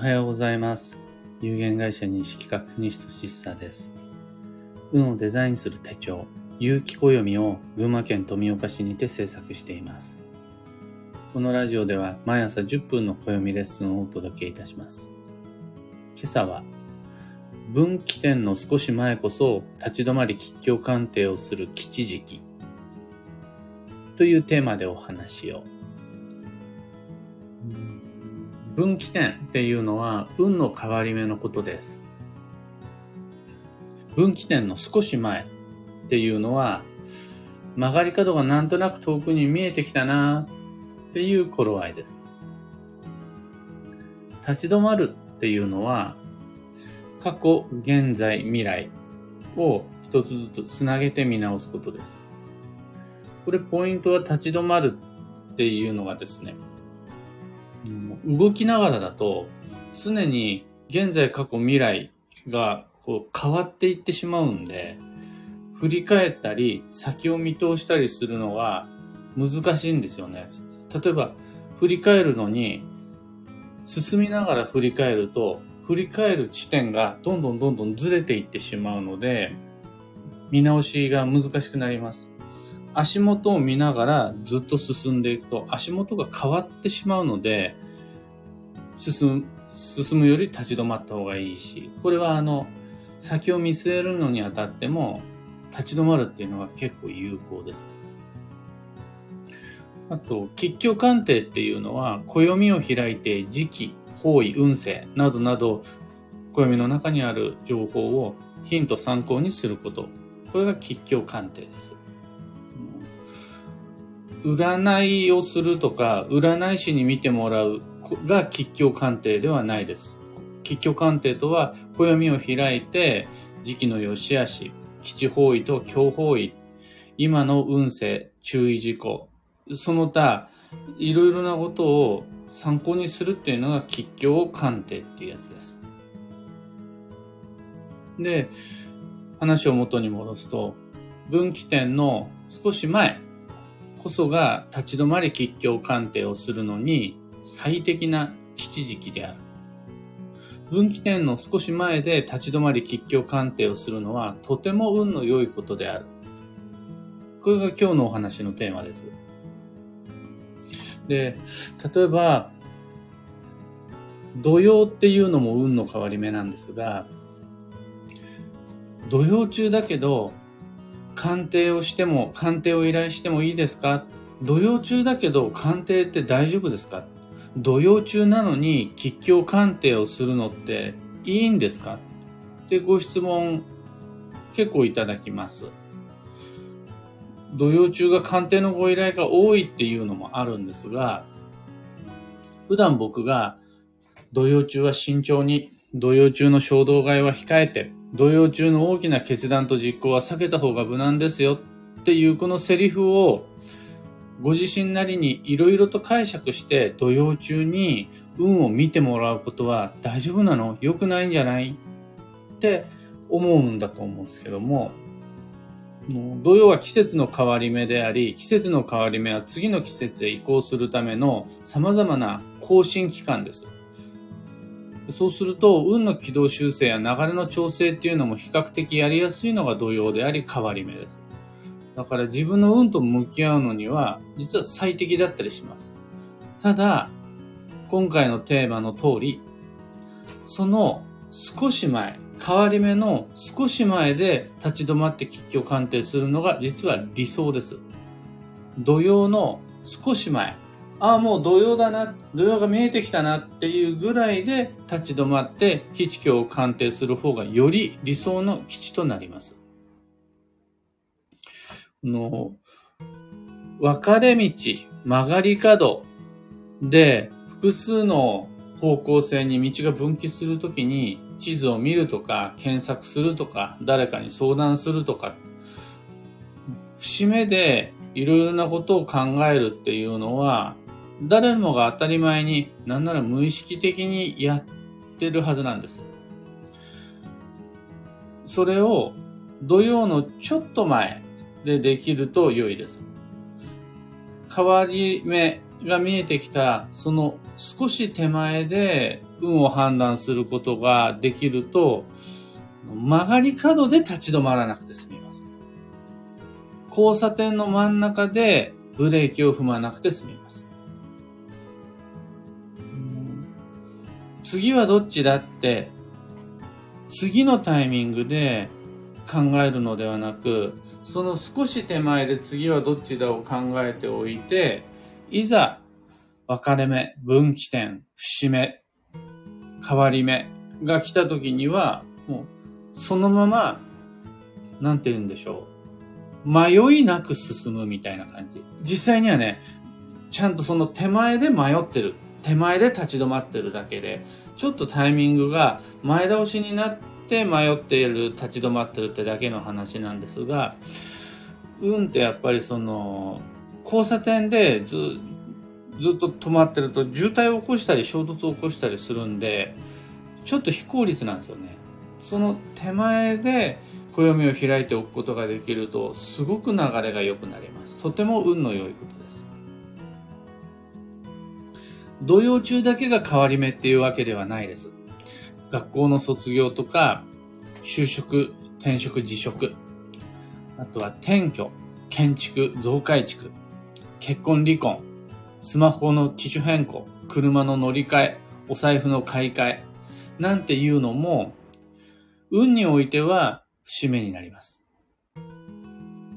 おはようございます。有限会社西企画西俊久です。運をデザインする手帳、有機暦を群馬県富岡市にて制作しています。このラジオでは毎朝10分の暦レッスンをお届けいたします。今朝は、分岐点の少し前こそ立ち止まり吉凶鑑定をする吉時期というテーマでお話を。分岐点っていうのは運の変わり目のことです。分岐点の少し前っていうのは曲がり角がなんとなく遠くに見えてきたなっていう頃合いです。立ち止まるっていうのは過去、現在、未来を一つずつつなげて見直すことです。これポイントは立ち止まるっていうのがですね、動きながらだと常に現在、過去、未来がこう変わっていってしまうんで、振り返ったり先を見通したりするのが難しいんですよね。例えば振り返るのに進みながら振り返ると振り返る地点がどんどんどんどんずれていってしまうので見直しが難しくなります。足元を見ながらずっと進んでいくと足元が変わってしまうので進む進むより立ち止まった方がいいしこれはあの先を見据えるのにあたっても立ち止まるっていうのが結構有効です。あと、吉凶鑑定っていうのは、暦を開いて時期、方位、運勢などなど、暦の中にある情報をヒント参考にすること。これが吉凶鑑定です。占いをするとか、占い師に見てもらうが吉凶鑑定ではないです。吉凶鑑定とは、暦を開いて、時期の良し悪し、基地方位と強方位、今の運勢、注意事項、その他、いろいろなことを参考にするっていうのが吉凶鑑定っていうやつです。で、話を元に戻すと、分岐点の少し前こそが立ち止まり吉凶鑑定をするのに最適な吉時期である。分岐点の少し前で立ち止まり吉凶鑑定をするのはとても運の良いことである。これが今日のお話のテーマです。で、例えば、土曜っていうのも運の変わり目なんですが、土曜中だけど、鑑定をしても、鑑定を依頼してもいいですか？土曜中だけど、鑑定って大丈夫ですか？土曜中なのに吉凶鑑定をするのっていいんですか？ってご質問結構いただきます。土曜中が鑑定のご依頼が多いっていうのもあるんですが、普段僕が土曜中は慎重に、土曜中の衝動買いは控えて、土曜中の大きな決断と実行は避けた方が無難ですよっていうこのセリフをご自身なりにいろいろと解釈して土曜中に運を見てもらうことは大丈夫なの？良くないんじゃない？って思うんだと思うんですけども、土曜は季節の変わり目であり、季節の変わり目は次の季節へ移行するための様々な更新期間です。そうすると、運の軌道修正や流れの調整っていうのも比較的やりやすいのが土曜であり変わり目です。だから自分の運と向き合うのには、実は最適だったりします。ただ、今回のテーマの通り、その少し前、変わり目の少し前で立ち止まって吉凶鑑定するのが実は理想です。土曜の少し前、ああ、もう土曜だな、土曜が見えてきたなっていうぐらいで立ち止まって吉凶を鑑定する方がより理想の吉となります。の、分かれ道、曲がり角で複数の方向性に道が分岐するときに地図を見るとか検索するとか誰かに相談するとか節目でいろいろなことを考えるっていうのは誰もが当たり前になんなら無意識的にやってるはずなんです。それを土曜のちょっと前でできると良いです。変わり目が見えてきたその少し手前で運を判断することができると、曲がり角で立ち止まらなくて済みます。交差点の真ん中でブレーキを踏まなくて済みます。次はどっちだって、次のタイミングで考えるのではなく、その少し手前で次はどっちだを考えておいて、いざ分かれ目、分岐点、節目、変わり目が来た時には、もうそのまま、なんて言うんでしょう。迷いなく進むみたいな感じ。実際にはね、ちゃんとその手前で迷ってる。手前で立ち止まってるだけで、ちょっとタイミングが前倒しになって迷っている、立ち止まってるってだけの話なんですが、運ってやっぱりその、交差点でずずっと止まってると渋滞を起こしたり衝突を起こしたりするんで、ちょっと非効率なんですよね。その手前で暦を開いておくことができると、すごく流れが良くなります。とても運の良いこと土曜中だけが変わり目っていうわけではないです。学校の卒業とか、就職、転職、辞職、あとは転居、建築、増改築、結婚、離婚、スマホの機種変更、車の乗り換え、お財布の買い替え、なんていうのも、運においては節目になります。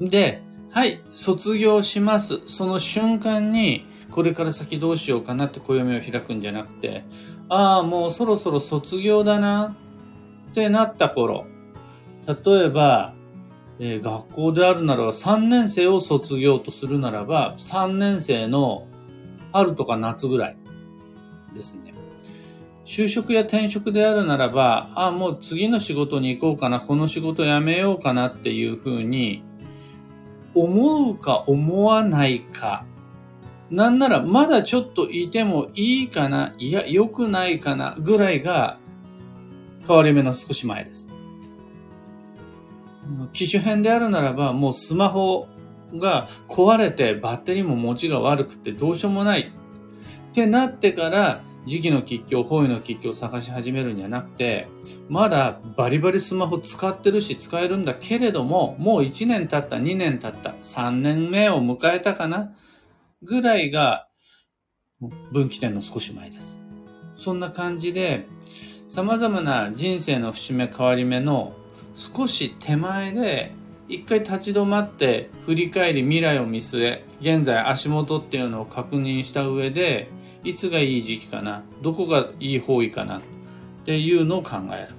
で、はい、卒業します。その瞬間に、これから先どうしようかなって暦を開くんじゃなくて、ああ、もうそろそろ卒業だなってなった頃、例えば、えー、学校であるならば3年生を卒業とするならば、3年生の春とか夏ぐらいですね。就職や転職であるならば、ああ、もう次の仕事に行こうかな、この仕事辞めようかなっていうふうに、思うか思わないか、なんならまだちょっといてもいいかな、いや、良くないかな、ぐらいが変わり目の少し前です。機種変であるならば、もうスマホが壊れてバッテリーも持ちが悪くてどうしようもないってなってから時期の吉祥、方位の吉祥を探し始めるんじゃなくて、まだバリバリスマホ使ってるし使えるんだけれども、もう1年経った、2年経った、3年目を迎えたかなぐらいが分岐点の少し前です。そんな感じで、様々な人生の節目変わり目の少し手前で一回立ち止まって振り返り未来を見据え、現在足元っていうのを確認した上で、いつがいい時期かな、どこがいい方位かなっていうのを考える。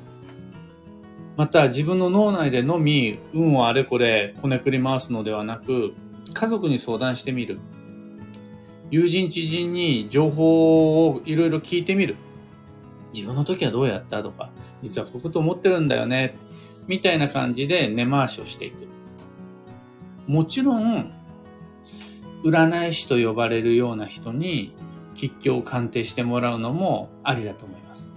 また自分の脳内でのみ運をあれこれこねくり回すのではなく、家族に相談してみる。友人知人に情報をいろいろ聞いてみる。自分の時はどうやったとか、実はこういうこと思ってるんだよね。みたいな感じで根回しをしていく。もちろん、占い師と呼ばれるような人に吉凶を鑑定してもらうのもありだと思います。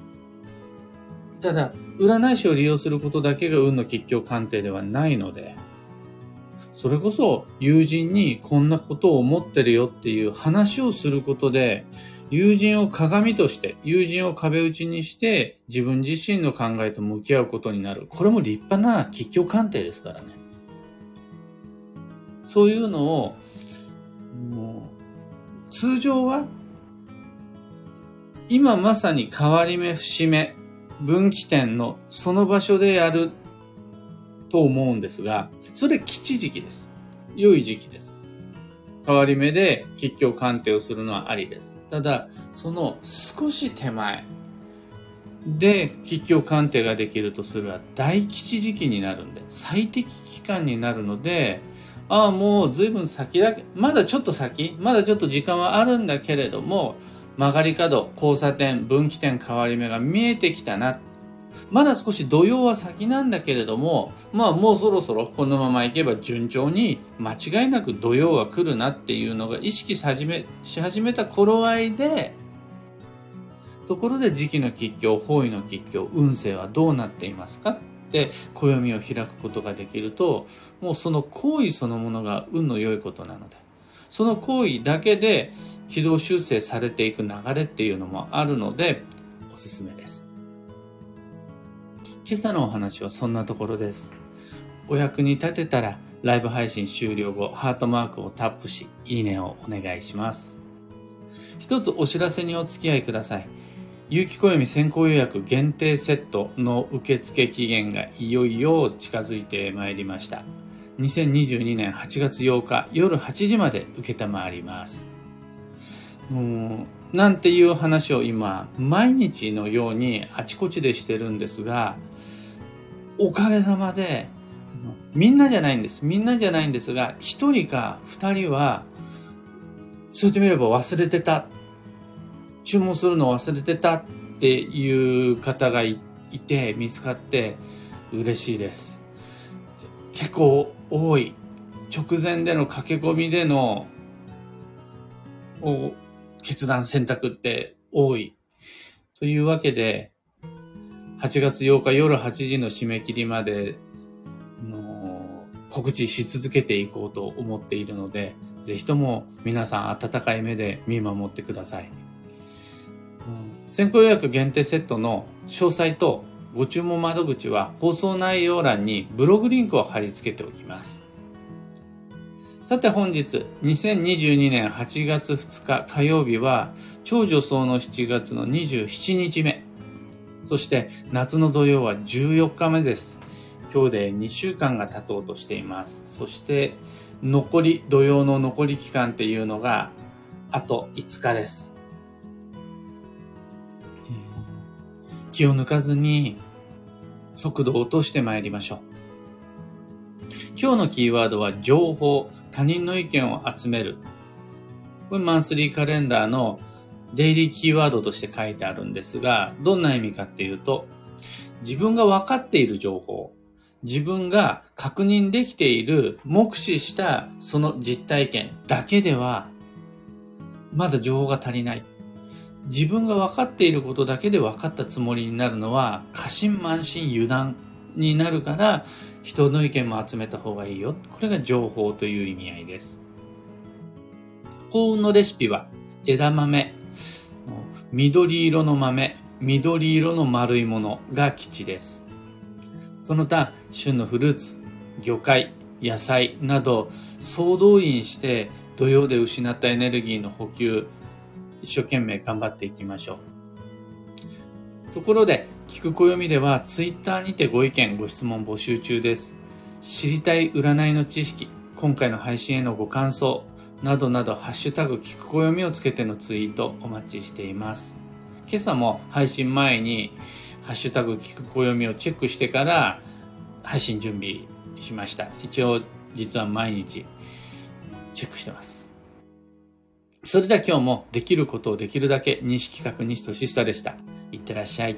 ただ、占い師を利用することだけが運の吉凶鑑定ではないので、それこそ友人にこんなことを思ってるよっていう話をすることで、友人を鏡として、友人を壁打ちにして、自分自身の考えと向き合うことになる。これも立派な吉祥鑑定ですからね。そういうのを、もう、通常は、今まさに変わり目、節目、分岐点のその場所でやると思うんですが、それ吉時期です。良い時期です。変わり目で吉祥鑑定をするのはありです。ただ、その少し手前で吉祥鑑定ができるとするは大吉時期になるんで、最適期間になるので、ああ、もう随分先だけ、まだちょっと先、まだちょっと時間はあるんだけれども、曲がり角、交差点、分岐点変わり目が見えてきたな。まだ少し土曜は先なんだけれども、まあもうそろそろこのままいけば順調に間違いなく土曜は来るなっていうのが意識し始めし始めた頃合いで、ところで時期の吉祥、方位の吉祥、運勢はどうなっていますか？って暦を開くことができると、もうその行為そのものが運の良いことなので、その行為だけで軌道修正されていく流れっていうのもあるので、おすすめです。今朝のお話はそんなところです。お役に立てたら、ライブ配信終了後、ハートマークをタップし、いいねをお願いします。一つお知らせにお付き合いください。有機暦先行予約限定セットの受付期限がいよいよ近づいてまいりました。2022年8月8日夜8時まで受けたまわります。うんなんていう話を今、毎日のようにあちこちでしてるんですが、おかげさまで、みんなじゃないんです。みんなじゃないんですが、一人か二人は、そう言ってみれば忘れてた。注文するの忘れてたっていう方がいて、見つかって嬉しいです。結構多い。直前での駆け込みでの決断選択って多い。というわけで、8月8日夜8時の締め切りまでの告知し続けていこうと思っているので、ぜひとも皆さん温かい目で見守ってください。先行予約限定セットの詳細とご注文窓口は放送内容欄にブログリンクを貼り付けておきます。さて本日、2022年8月2日火曜日は、超女装の7月の27日目。そして夏の土曜は14日目です。今日で2週間が経とうとしています。そして残り、土曜の残り期間っていうのが、あと5日です。気を抜かずに速度を落としてまいりましょう。今日のキーワードは情報、他人の意見を集める。これマンスリーカレンダーのデイリーキーワードとして書いてあるんですが、どんな意味かっていうと、自分が分かっている情報、自分が確認できている目視したその実体験だけでは、まだ情報が足りない。自分が分かっていることだけで分かったつもりになるのは、過信慢心油断になるから、人の意見も集めた方がいいよ。これが情報という意味合いです。幸運のレシピは枝豆、緑色の豆、緑色の丸いものが基地です。その他、旬のフルーツ、魚介、野菜など総動員して土曜で失ったエネルギーの補給、一生懸命頑張っていきましょう。ところで、聞く暦ではツイッターにてご意見、ご質問募集中です。知りたい占いの知識、今回の配信へのご感想、などなど、ハッシュタグ聞く暦をつけてのツイートお待ちしています。今朝も配信前に、ハッシュタグ聞く暦をチェックしてから配信準備しました。一応、実は毎日チェックしてます。それでは今日もできることをできるだけ認識確認しとしさでした。いってらっしゃい。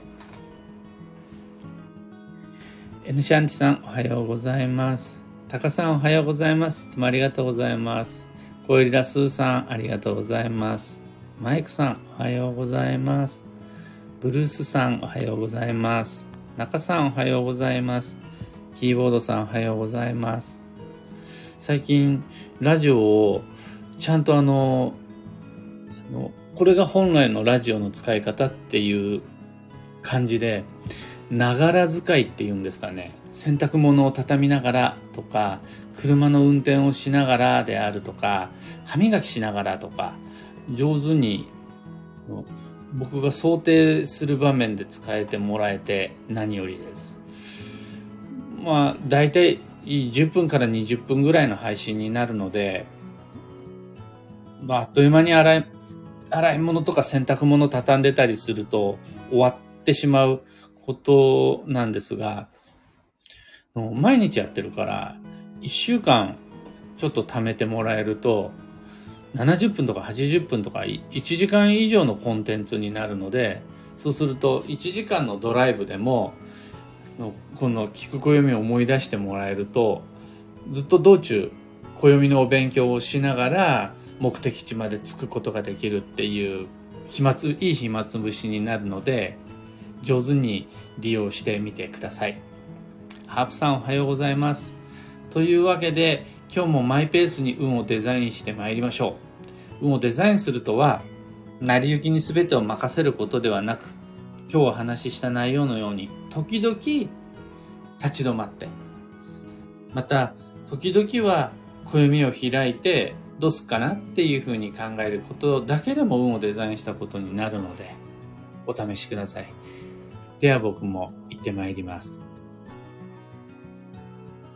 N シャンチさん、おはようございます。タカさん、おはようございます。いつもありがとうございます。コエリラスーさん、ありがとうございます。マイクさん、おはようございます。ブルースさん、おはようございます。中さん、おはようございます。キーボードさん、おはようございます。最近、ラジオを、ちゃんとあの、これが本来のラジオの使い方っていう感じで、ながら使いっていうんですかね洗濯物を畳みながらとか車の運転をしながらであるとか歯磨きしながらとか上手に僕が想定する場面で使えてもらえて何よりです。まあ大体10分から20分ぐらいの配信になるので、まあ、あっという間に洗い洗い物とか洗濯物畳んでたりすると終わってしまうことなんですが、毎日やってるから、1週間ちょっと貯めてもらえると、70分とか80分とか1時間以上のコンテンツになるので、そうすると1時間のドライブでも、この聞く暦を思い出してもらえると、ずっと道中、暦のお勉強をしながら目的地まで着くことができるっていう暇つ、いい暇つぶしになるので、上手に利用してみてください。ハープさんおはようございます。というわけで、今日もマイペースに運をデザインしてまいりましょう。運をデザインするとは、成り行きに全てを任せることではなく、今日お話しした内容のように、時々立ち止まって、また、時々は暦を開いて、どうすっかなっていうふうに考えることだけでも運をデザインしたことになるので、お試しください。では僕も行ってまいります。